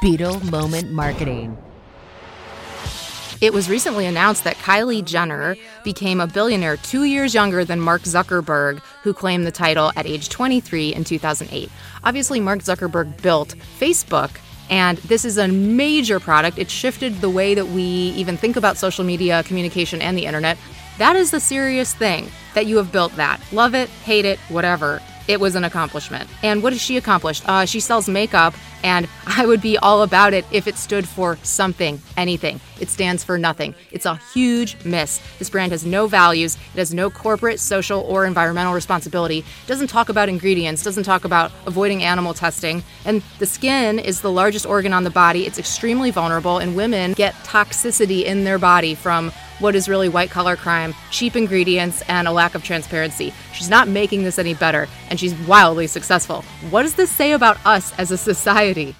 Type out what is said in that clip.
Beetle Moment Marketing. It was recently announced that Kylie Jenner became a billionaire two years younger than Mark Zuckerberg, who claimed the title at age 23 in 2008. Obviously, Mark Zuckerberg built Facebook, and this is a major product. It shifted the way that we even think about social media, communication, and the internet. That is the serious thing that you have built that. Love it, hate it, whatever it was an accomplishment. And what has she accomplished? Uh, she sells makeup, and I would be all about it if it stood for something, anything. It stands for nothing. It's a huge miss. This brand has no values, it has no corporate, social, or environmental responsibility, it doesn't talk about ingredients, doesn't talk about avoiding animal testing. And the skin is the largest organ on the body. It's extremely vulnerable, and women get toxicity in their body from what is really white collar crime, cheap ingredients, and a lack of transparency. She's not making this any better, and she's wildly successful. What does this say about us as a society?